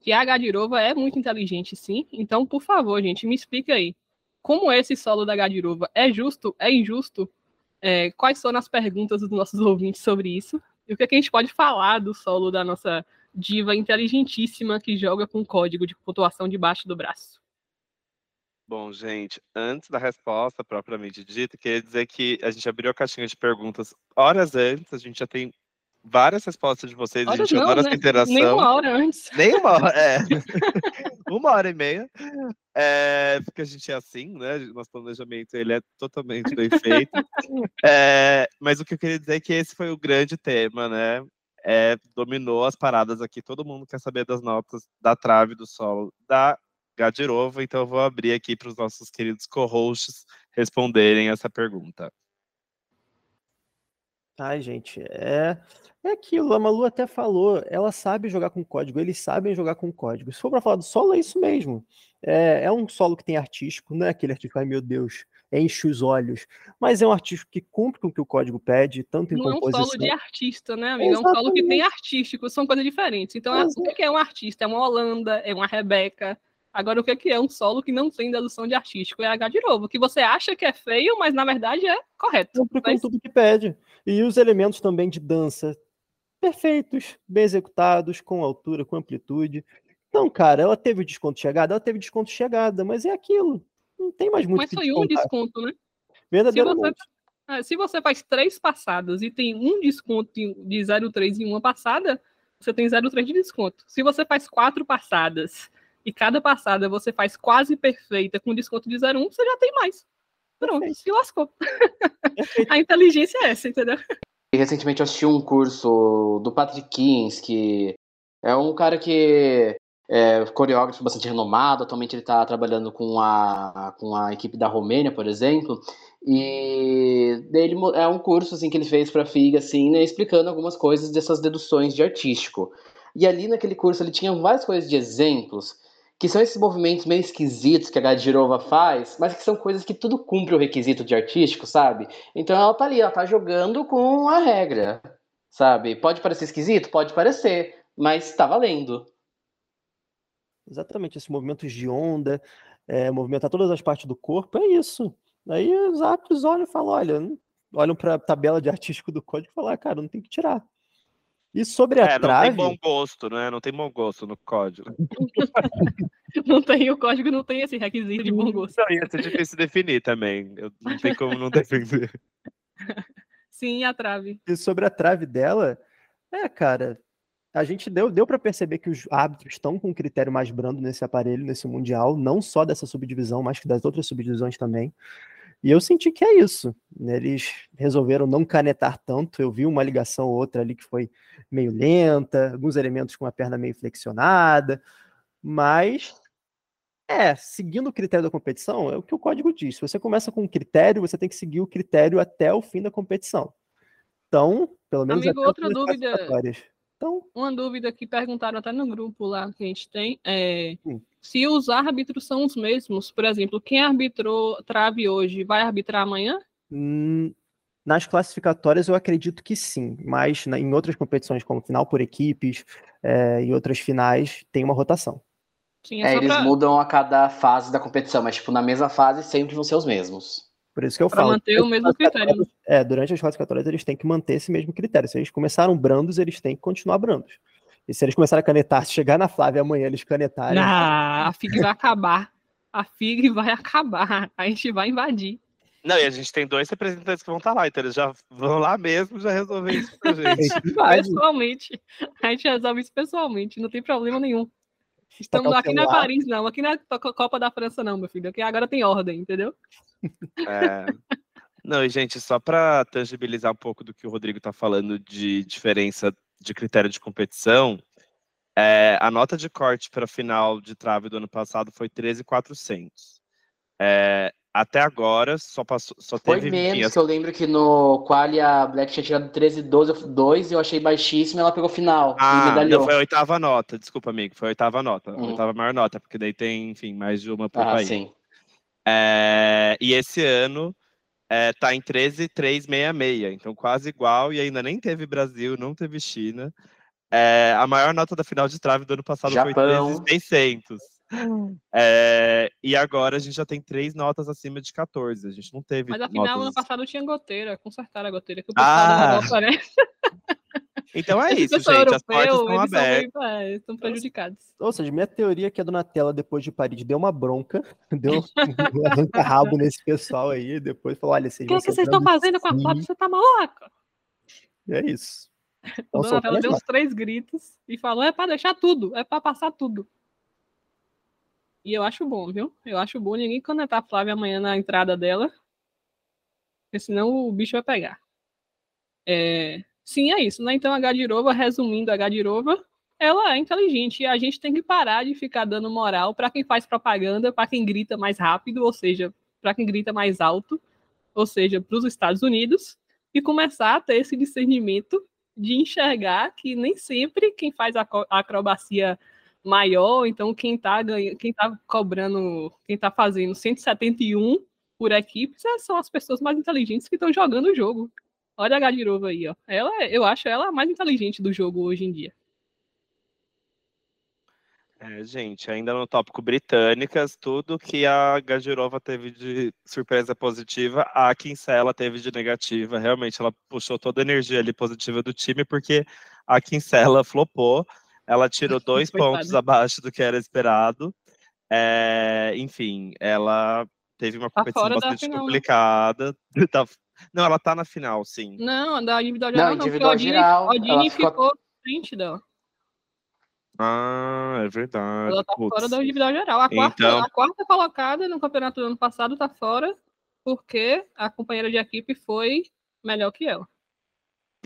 que a Gadirova é muito inteligente, sim. Então, por favor, gente, me explica aí. Como esse solo da Gadirova é justo, é injusto? É, quais são as perguntas dos nossos ouvintes sobre isso? E o que, é que a gente pode falar do solo da nossa diva inteligentíssima que joga com código de pontuação debaixo do braço? Bom, gente, antes da resposta propriamente dita, queria dizer que a gente abriu a caixinha de perguntas horas antes, a gente já tem várias respostas de vocês, a Horas gente não, adora né? essa interação. Nem uma hora antes. Nem uma hora, é. uma hora e meia. É, porque a gente é assim, né? Nosso planejamento ele é totalmente bem feito. É, mas o que eu queria dizer é que esse foi o grande tema, né? É, dominou as paradas aqui. Todo mundo quer saber das notas da trave do solo da Gadirova, então eu vou abrir aqui para os nossos queridos co-hosts responderem essa pergunta. Ai, gente, é, é aquilo. A Malu até falou. Ela sabe jogar com código, eles sabem jogar com código. Se for para falar do solo, é isso mesmo. É, é um solo que tem artístico, não é aquele artístico, ai meu Deus, enche os olhos. Mas é um artístico que cumpre com o que o código pede, tanto em Não é um composição. solo de artista, né, amigo? É um solo que tem artístico, são coisas diferentes. Então, é- o que é um artista? É uma Holanda, é uma Rebeca. Agora, o que que é um solo que não tem dedução de artístico? É H de novo, que você acha que é feio, mas na verdade é correto. cumpre com Mas- tudo que pede. E os elementos também de dança perfeitos, bem executados, com altura, com amplitude. Então, cara, ela teve o desconto de chegada, ela teve desconto de chegada, mas é aquilo. Não tem mais muito Mas foi um descontar, desconto, né? verdadeiramente. Ah, Se você faz três passadas e tem um desconto de de 0,3 em uma passada, você tem 0,3 de desconto. Se você faz quatro passadas e cada passada você faz quase perfeita com desconto de 0,1, você já tem mais. Pronto, se lascou. Perfeito. A inteligência é essa, entendeu? E recentemente eu assisti um curso do Patrick Kings, que é um cara que é coreógrafo bastante renomado. Atualmente ele está trabalhando com a, com a equipe da Romênia, por exemplo. E ele é um curso assim que ele fez para FIG, assim, né, explicando algumas coisas dessas deduções de artístico. E ali naquele curso ele tinha várias coisas de exemplos, que são esses movimentos meio esquisitos que a Gadirova faz, mas que são coisas que tudo cumpre o requisito de artístico, sabe? Então ela tá ali, ela tá jogando com a regra, sabe? Pode parecer esquisito? Pode parecer, mas tá valendo. Exatamente, esses movimentos de onda, é, movimentar todas as partes do corpo, é isso. Aí os árbitros olham e falam, olha, olham para a tabela de artístico do código e falam, ah, cara, não tem que tirar. E sobre a É, não trave, tem bom gosto, né? Não tem bom gosto no código. Não tem, o código não tem esse requisito de bom gosto. Não, ia ser difícil definir também. Eu, não tem como não defender. Sim, a trave. e sobre a trave dela, é, cara, a gente deu, deu para perceber que os árbitros estão com um critério mais brando nesse aparelho, nesse mundial, não só dessa subdivisão, mas que das outras subdivisões também. E eu senti que é isso. né? Eles resolveram não canetar tanto. Eu vi uma ligação ou outra ali que foi meio lenta, alguns elementos com a perna meio flexionada, mas é, seguindo o critério da competição, é o que o código diz. Se você começa com um critério, você tem que seguir o critério até o fim da competição. Então, pelo menos Amigo, outra dúvida-. Então, Uma dúvida que perguntaram até no grupo lá que a gente tem é Hum. Se os árbitros são os mesmos. Por exemplo, quem arbitrou trave hoje vai arbitrar amanhã? hum, nas classificatórias eu acredito que sim, mas na- em outras competições, como final por equipes é, e outras finais, tem uma rotação. Sim, é, É, eles pra, mudam a cada fase da competição, mas tipo, na mesma fase sempre vão ser os mesmos. Por isso que eu pra falo. manter o durante mesmo as critério. né? É, durante as classificatórias eles têm que manter esse mesmo critério. Se eles começaram brandos, eles têm que continuar brandos. E se eles começarem a canetar, se chegar na Flávia amanhã eles canetarem. Ah, a FIG vai acabar. A FIG vai acabar. A gente vai invadir. Não, e a gente tem dois representantes que vão estar lá, então eles já vão lá mesmo já resolver isso pra a gente. Pessoalmente. A gente resolve isso pessoalmente, não tem problema nenhum. Estamos aqui na. Paris, não. Aqui na Co- Copa da França, não, meu filho. Aqui agora tem ordem, entendeu? É. Não, e gente, só para tangibilizar um pouco do que o Rodrigo está falando de diferença de critério de competição, é, a nota de corte para a final de trave do ano passado foi 13,400. É, até agora só passou, só Foi teve menos, vinhas- que eu lembro que no Quali a Black tinha tirado 13, 12, 2 e eu achei baixíssimo e ela pegou final. Ah, medalhou. não, foi a oitava nota, desculpa, amigo, foi a oitava nota, a Hum. oitava maior nota, porque daí tem, enfim, mais de uma por Ah, país. sim. É, e esse ano é, tá em 13,366, então quase igual, e ainda nem teve Brasil, não teve China. É, a maior nota da final de trave do ano passado foi Japão. 13,600. É, e agora a gente já tem três notas acima de 14. A gente não teve Mas afinal, ano notas. passado tinha goteira. Consertaram a goteira. Que o pessoal Ah, da Europa, né? Então é Esse isso, gente. As portas europeu, estão eles são abertas. é, estão prejudicados. Ou seja, minha teoria que a dona Tela, depois de Paris, deu uma bronca, deu um arranca-rabo nesse pessoal aí, depois falou: olha, vocês O que, é que vocês estão fazendo com a. Flávia? Você tá maluca? É isso. A Então, dona soltando Tela as deu uns três gritos e falou: é pra deixar tudo, é pra passar tudo. E eu acho bom, viu? Eu acho bom ninguém conectar a Flávia amanhã na entrada dela, porque senão o bicho vai pegar. É, Sim, é isso, né? Então a Gadirova, resumindo a Gadirova, ela é inteligente e a gente tem que parar de ficar dando moral para quem faz propaganda, para quem grita mais rápido, ou seja, para quem grita mais alto, ou seja, para os Estados Unidos, e começar a ter esse discernimento de enxergar que nem sempre quem faz a acrobacia maior, então quem está quem tá cobrando, quem está fazendo 171 por equipe são as pessoas mais inteligentes que estão jogando o jogo. Olha a Gadirova aí, ó. Ela, eu acho ela a mais inteligente do jogo hoje em dia. É, gente, ainda no tópico britânicas, tudo que a Gadirova teve de surpresa positiva, a Kinsella teve de negativa. Realmente, ela puxou toda a energia ali positiva do time, porque a Kinsella flopou. Ela tirou dois pontos abaixo do que era esperado. É, enfim, ela teve uma tá competição bastante final, né? complicada. Tá, não, ela tá na final, sim. Não, da individual geral não. Individual geral, o Odini ficou... ficou frente dela. Ah, é verdade. Ela tá Putz. fora da individual geral. A quarta, então... a quarta colocada no campeonato do ano passado tá fora porque a companheira de equipe foi melhor que ela.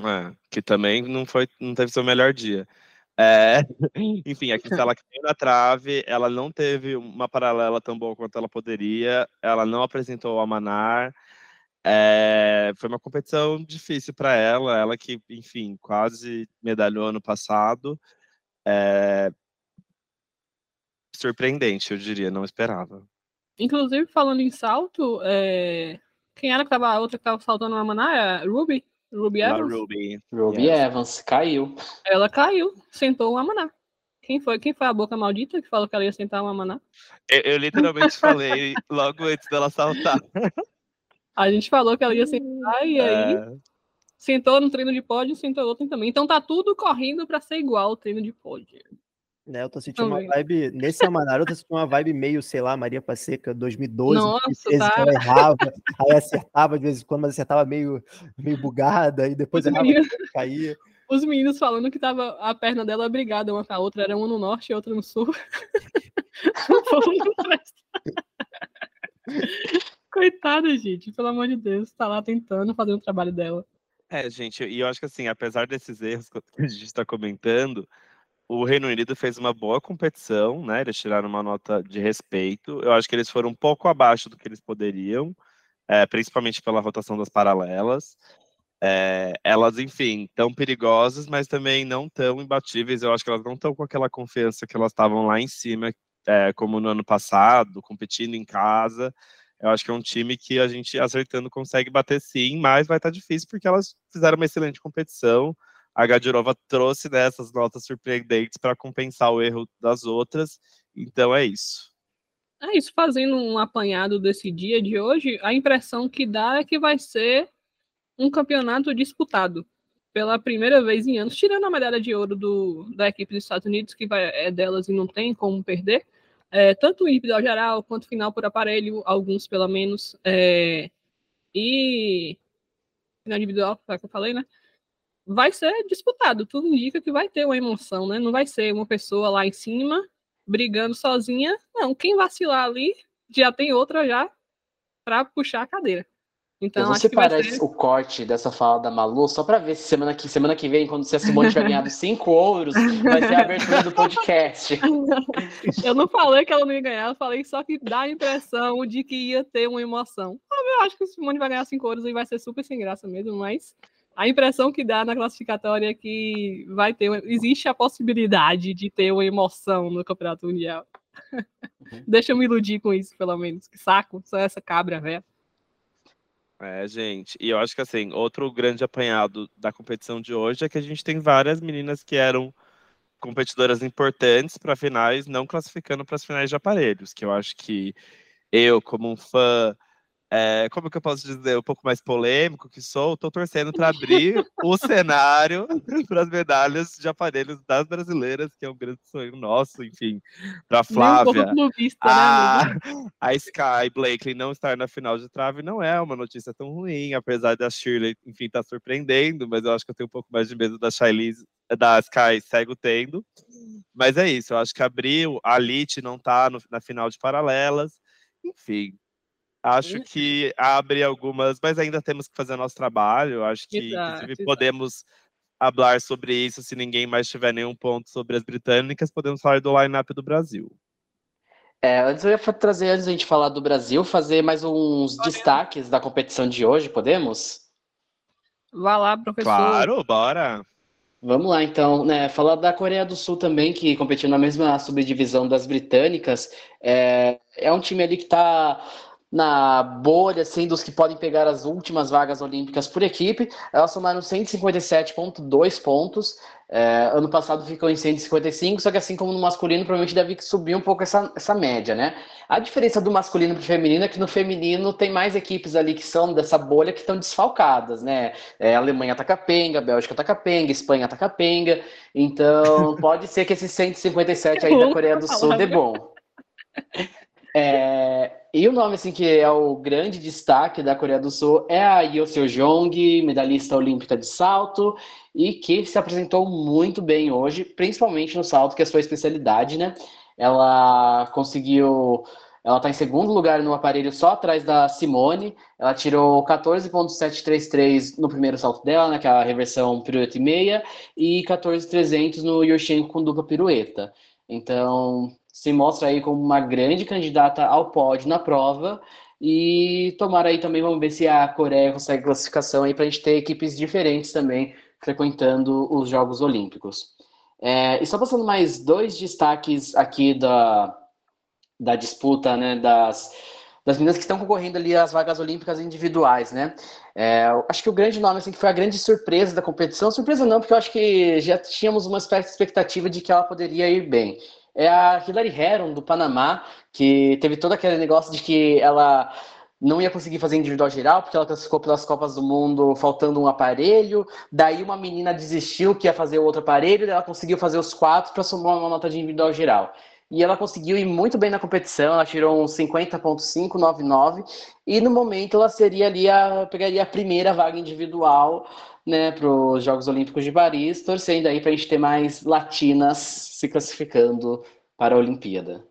É, que também não foi, não teve seu melhor dia. É, enfim, a Cristela caiu na trave, ela não teve uma paralela tão boa quanto ela poderia, ela não apresentou o Amanar. É, foi uma competição difícil para ela, ela que, enfim, quase medalhou ano passado. É... Surpreendente, eu diria, não esperava. Inclusive, falando em salto, é... quem era que tava, a outra que tava saltando uma maná? É Ruby? Ruby Evans? Ruby. Ruby yes. Evans, caiu. Ela caiu, sentou uma maná. Quem foi? Quem foi a boca maldita que falou que ela ia sentar uma maná? Eu, eu literalmente falei logo antes dela saltar. A gente falou que ela ia sentar e aí é... Sentou no treino de pódio, sentou outro também. Então tá tudo correndo para ser igual o treino de pódio. Né, eu tô sentindo também. uma vibe, nesse Amanara, eu tô sentindo uma vibe meio, sei lá, Maria Passeca 2012, Nossa, vezes tá. ela errava, aí acertava de vez em quando, mas acertava meio, meio bugada, e depois errava meninos, caía. Os meninos falando que tava a perna dela brigada uma com a outra, era uma no norte e outra no sul. Coitada, gente, pelo amor de Deus, tá lá tentando fazer o trabalho dela. É, gente, e eu acho que assim, apesar desses erros que a gente está comentando, o Reino Unido fez uma boa competição, né? Eles tiraram uma nota de respeito. Eu acho que eles foram um pouco abaixo do que eles poderiam, é, principalmente pela rotação das paralelas. É, elas, enfim, tão perigosas, mas também não tão imbatíveis. Eu acho que elas não estão com aquela confiança que elas estavam lá em cima, é, como no ano passado, competindo em casa. Eu acho que é um time que a gente acertando consegue bater sim, mas vai estar tá difícil porque elas fizeram uma excelente competição. A Gadirova trouxe dessas notas surpreendentes para compensar o erro das outras. Então é isso. É isso, fazendo um apanhado desse dia de hoje, a impressão que dá é que vai ser um campeonato disputado pela primeira vez em anos, tirando a medalha de ouro do, da equipe dos Estados Unidos, que vai, é delas e não tem como perder é, tanto o individual geral quanto final por aparelho, alguns pelo menos, é, e final individual, é que eu falei, né? Vai ser disputado, tudo indica que vai ter uma emoção, né? Não vai ser uma pessoa lá em cima brigando sozinha, não. Quem vacilar ali já tem outra já para puxar a cadeira. Então, eu vou separar ser... o corte dessa fala da Malu, só para ver se semana que, semana que vem, quando a Simone tiver ganhado cinco ouros, vai ser a abertura do podcast. Eu não falei que ela não ia ganhar, eu falei só que dá a impressão de que ia ter uma emoção. Eu acho que a Simone vai ganhar cinco ouros e vai ser super sem graça mesmo, mas a impressão que dá na classificatória é que vai ter, existe a possibilidade de ter uma emoção no Campeonato Mundial. Uhum. Deixa eu me iludir com isso, pelo menos. Que saco, só essa cabra, velho. É, gente, e eu acho que assim, outro grande apanhado da competição de hoje é que a gente tem várias meninas que eram competidoras importantes para finais, não classificando para as finais de aparelhos, que eu acho que eu, como um fã é, como que eu posso dizer, um pouco mais polêmico que sou, estou torcendo para abrir o cenário para as medalhas de aparelhos das brasileiras, que é um grande sonho nosso, enfim, para Flávia. Um vista, a, né, a Sky Blakely não estar na final de trave não é uma notícia tão ruim, apesar da Shirley, enfim, estar tá surpreendendo, mas eu acho que eu tenho um pouco mais de medo da Shailene, da Sky segue tendo. Mas é isso, eu acho que abriu, a Lit não está na final de paralelas, enfim, Acho que abre algumas, mas ainda temos que fazer nosso trabalho. Acho que, exato, inclusive, exato. podemos falar sobre isso se ninguém mais tiver nenhum ponto sobre as britânicas. Podemos falar do line-up do Brasil. É, antes eu ia trazer, antes da gente falar do Brasil, fazer mais uns destaques da competição de hoje, podemos? Vá lá, professor. Claro, bora. Vamos lá, então, né? Falar da Coreia do Sul também, que competiu na mesma subdivisão das britânicas. É, é um time ali que está na bolha, assim, dos que podem pegar as últimas vagas olímpicas por equipe. Elas somaram 157,2 pontos. É, ano passado ficou em 155, só que assim como no masculino, provavelmente deve subir um pouco essa, essa média, né? A diferença do masculino para o feminino é que no feminino tem mais equipes ali que são dessa bolha que estão desfalcadas, né? É, a Alemanha tá capenga, a Bélgica tá capenga, a Espanha tá capenga. Então, pode ser que esse 157 aí da Coreia do Sul dê bom. É, e o nome assim que é o grande destaque da Coreia do Sul é a Yeo Seo-jong, medalhista olímpica de salto, e que se apresentou muito bem hoje, principalmente no salto, que é a sua especialidade, né? Ela conseguiu. Ela está em segundo lugar no aparelho, só atrás da Simone. Ela tirou 14,733 no primeiro salto dela, né, que é reversão pirueta e meia, e 14,300 no Yoshenko com dupla pirueta. Então, se mostra aí como uma grande candidata ao pódio na prova. E tomara aí também, vamos ver se a Coreia consegue classificação aí para a gente ter equipes diferentes também frequentando os Jogos Olímpicos. É, e só passando mais dois destaques aqui da, da disputa, né, das, das meninas que estão concorrendo ali às vagas olímpicas individuais, né? É, acho que o grande nome, assim, que foi a grande surpresa da competição, surpresa não, porque eu acho que já tínhamos uma expectativa de que ela poderia ir bem é a Hillary Heron, do Panamá, que teve todo aquele negócio de que ela não ia conseguir fazer individual geral, porque ela classificou pelas Copas do Mundo faltando um aparelho. Daí uma menina desistiu que ia fazer o outro aparelho, ela conseguiu fazer os quatro para somar uma nota de individual geral. E ela conseguiu ir muito bem na competição, ela tirou um 50.599 e no momento ela seria ali a pegaria a primeira vaga individual né, para os Jogos Olímpicos de Paris, torcendo aí para a gente ter mais latinas se classificando para a Olimpíada.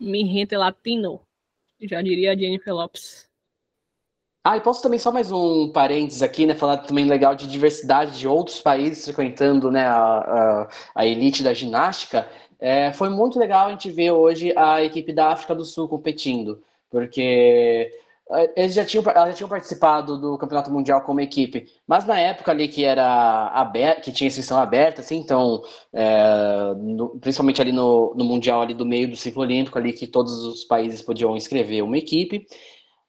Mi gente latino, já diria a Jennifer Lopes. Ah, e posso também só mais um parênteses aqui, né? Falar também legal de diversidade de outros países frequentando né, a, a, a elite da ginástica. É, foi muito legal a gente ver hoje a equipe da África do Sul competindo, porque é, eles já tinham, elas já tinham participado do Campeonato Mundial como equipe, mas na época ali que era aberta, que tinha inscrição aberta, assim, então, é, no, principalmente ali no, no Mundial ali do meio do ciclo olímpico, ali que todos os países podiam inscrever uma equipe,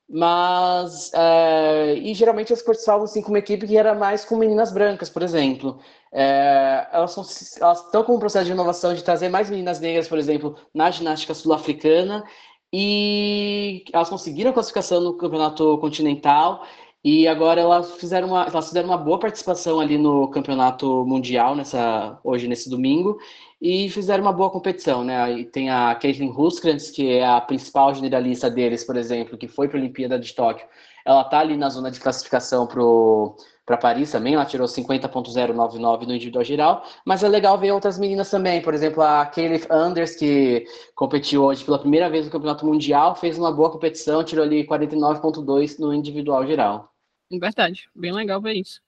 mas é, e geralmente eles participavam assim com uma equipe que era mais com meninas brancas, por exemplo. É, elas, são, elas estão com um processo de inovação de trazer mais meninas negras, por exemplo, na ginástica sul-africana. E elas conseguiram a classificação no campeonato continental. E agora elas fizeram uma, elas fizeram uma boa participação ali no campeonato mundial nessa hoje nesse domingo e fizeram uma boa competição, né? E tem a Caitlin Huskrantz, que é a principal generalista deles, por exemplo, que foi para a Olimpíada de Tóquio. Ela tá ali na zona de classificação pro para Paris também, ela tirou 50.099 no individual geral, mas é legal ver outras meninas também, por exemplo, a Kaylee Anders, que competiu hoje pela primeira vez no Campeonato Mundial, fez uma boa competição, tirou ali 49.2 no individual geral. Verdade, bem legal ver isso.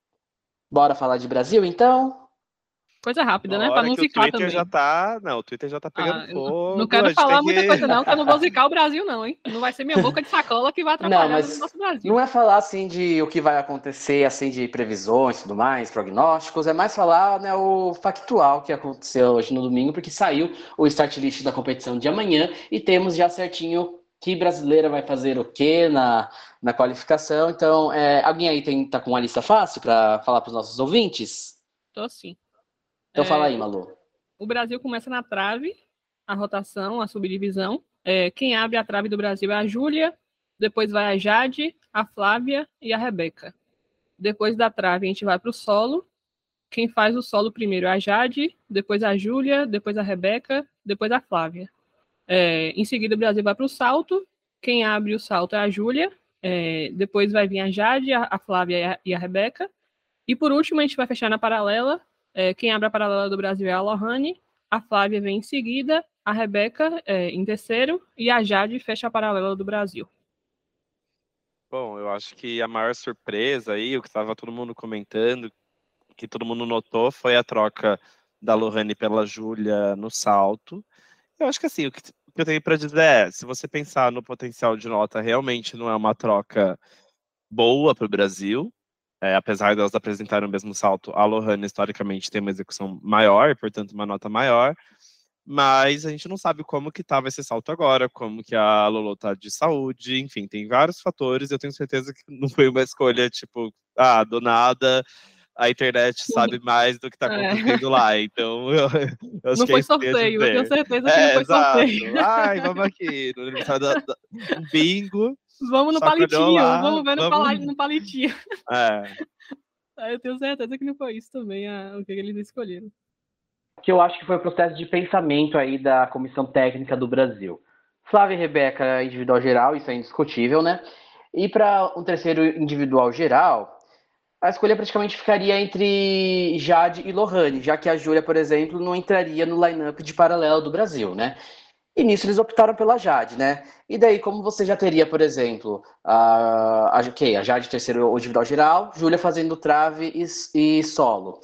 Bora falar de Brasil, então? Coisa rápida, né? Pra não ficar o Twitter também. já tá. Não, o Twitter já tá pegando Ah, fogo. Não quero falar muita que- coisa, não, que eu não vou zicar o Brasil, não, hein? Não vai ser minha boca de sacola que vai atrapalhar Não, mas o nosso Brasil. Não é falar assim de o que vai acontecer, assim de previsões e tudo mais, prognósticos, é mais falar né, o factual que aconteceu hoje no domingo, porque saiu o start list da competição de amanhã e temos já certinho que brasileira vai fazer o que na, na qualificação. Então, é, alguém aí tem, tá com uma lista fácil para falar para os nossos ouvintes? Tô assim. Então É, fala aí, Malu. O Brasil começa na trave, a rotação, a subdivisão. É, quem abre a trave do Brasil é a Júlia, depois vai a Jade, a Flávia e a Rebeca. Depois da trave, a gente vai para o solo. Quem faz o solo primeiro é a Jade, depois a Júlia, depois a Rebeca, depois a Flávia. É, em seguida, o Brasil vai para o salto. Quem abre o salto é a Júlia, é, depois vai vir a Jade, a, a Flávia e a, e a Rebeca. E por último, a gente vai fechar na paralela, é, quem abre a paralela do Brasil é a Lohane, a Flávia vem em seguida, a Rebeca é, em terceiro e a Jade fecha a paralela do Brasil. Bom, eu acho que a maior surpresa aí, o que estava todo mundo comentando, que todo mundo notou, foi a troca da Lohane pela Júlia no salto. Eu acho que assim, o que, eu tenho para dizer é, se você pensar no potencial de nota, realmente não é uma troca boa para o Brasil, é, apesar de elas apresentarem o mesmo salto, a Lohane historicamente tem uma execução maior, portanto uma nota maior, mas a gente não sabe como que estava esse salto agora, como que a Lolo tá de saúde, enfim, tem vários fatores, eu tenho certeza que não foi uma escolha, tipo, ah, do nada, a internet sabe mais do que está é. acontecendo é. lá, então eu, eu Não foi sorteio, eu tenho certeza que é, não foi exato. sorteio. Ai, vamos aqui, no aniversário da, da, um bingo, Vamos no palitinho, lá, vamos ver no, vamos... no palitinho. É. Eu tenho certeza que não foi isso também a, o que eles escolheram. Que eu acho que foi o processo de pensamento aí da Comissão Técnica do Brasil. Flávia e Rebeca individual geral, isso é indiscutível, né? E para um terceiro individual geral, a escolha praticamente ficaria entre Jade e Lohane, já que a Júlia, por exemplo, não entraria no line-up de paralelo do Brasil, né? E nisso eles optaram pela Jade, né? E daí, como você já teria, por exemplo, a, a, okay, a Jade terceiro individual geral, Júlia fazendo trave e, e solo.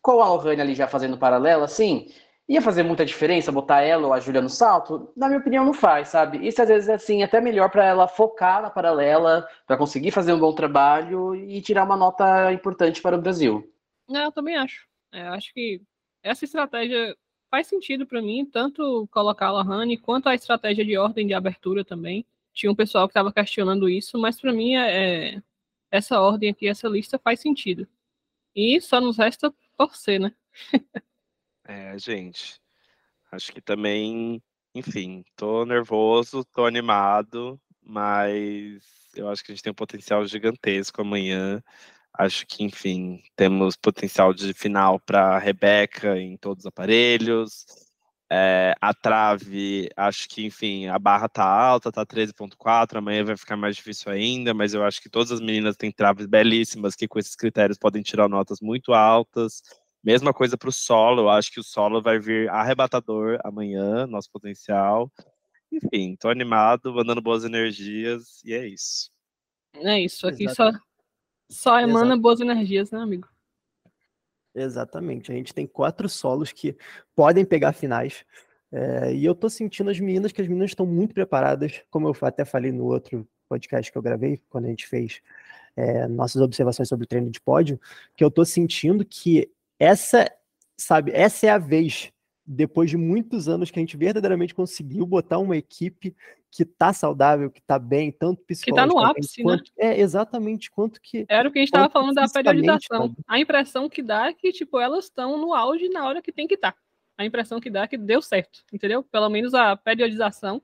Com a Lohane ali já fazendo paralelo, assim, ia fazer muita diferença botar ela ou a Júlia no salto? Na minha opinião, não faz, sabe? Isso às vezes é assim, até melhor para ela focar na paralela, para conseguir fazer um bom trabalho e tirar uma nota importante para o Brasil. Não, eu também acho. É, acho que essa estratégia faz sentido para mim, tanto colocar a Lahane quanto a estratégia de ordem de abertura também. Tinha um pessoal que estava questionando isso, mas para mim é, é, essa ordem aqui, essa lista faz sentido. E só nos resta torcer, né? é, gente. Acho que também, enfim, tô nervoso, tô animado, mas eu acho que a gente tem um potencial gigantesco amanhã. Acho que, enfim, temos potencial de final para Rebeca em todos os aparelhos. É, a trave, acho que, enfim, a barra tá alta, tá 13.4, amanhã vai ficar mais difícil ainda, mas eu acho que todas as meninas têm traves belíssimas que com esses critérios podem tirar notas muito altas. Mesma coisa para o solo, eu acho que o solo vai vir arrebatador amanhã, nosso potencial. Enfim, tô animado, mandando boas energias e é isso. É isso, aqui Exatamente. só só emana Exato. boas energias, né, amigo? Exatamente. A gente tem quatro solos que podem pegar finais. É, e eu tô sentindo as meninas que as meninas estão muito preparadas, como eu até falei no outro podcast que eu gravei, quando a gente fez é, nossas observações sobre o treino de pódio, que eu tô sentindo que essa, sabe, essa é a vez depois de muitos anos que a gente verdadeiramente conseguiu botar uma equipe que tá saudável, que tá bem, tanto psicologicamente... Que tá no ápice, quanto, né? É, exatamente, quanto que... Era o que a gente estava falando da periodização. A impressão que dá é que, tipo, elas estão no auge na hora que tem que estar. Tá. A impressão que dá é que deu certo, entendeu? Pelo menos a periodização,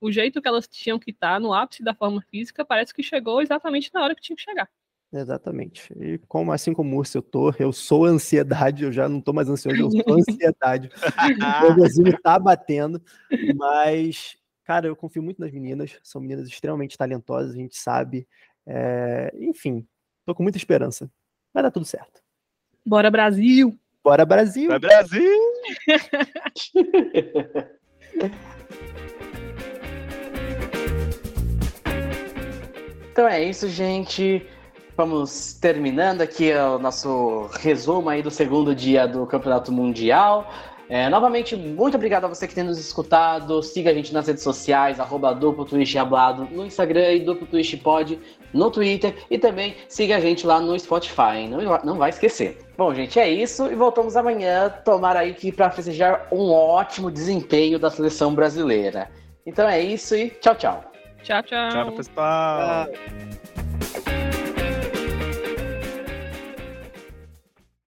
o jeito que elas tinham que estar tá, no ápice da forma física, parece que chegou exatamente na hora que tinha que chegar. Exatamente. E como assim como o eu tô, eu sou ansiedade, eu já não tô mais ansioso, eu sou ansiedade. o nervosismo tá batendo, mas, cara, eu confio muito nas meninas, são meninas extremamente talentosas, a gente sabe. É... Enfim, tô com muita esperança. Vai dar tudo certo. Bora, Brasil! Bora, Brasil! Bora, Brasil! então é isso, gente. Vamos terminando aqui o nosso resumo aí do segundo dia do Campeonato Mundial. É, novamente, muito obrigado a você que tem nos escutado. Siga a gente nas redes sociais, arroba duplo twist hablado no Instagram e duplo twist pod no Twitter. E também siga a gente lá no Spotify, não, não vai esquecer. Bom, gente, é isso e voltamos amanhã. Tomara aí que para festejar um ótimo desempenho da seleção brasileira. Então é isso e tchau, tchau. Tchau, tchau. Tchau, pessoal. Tchau.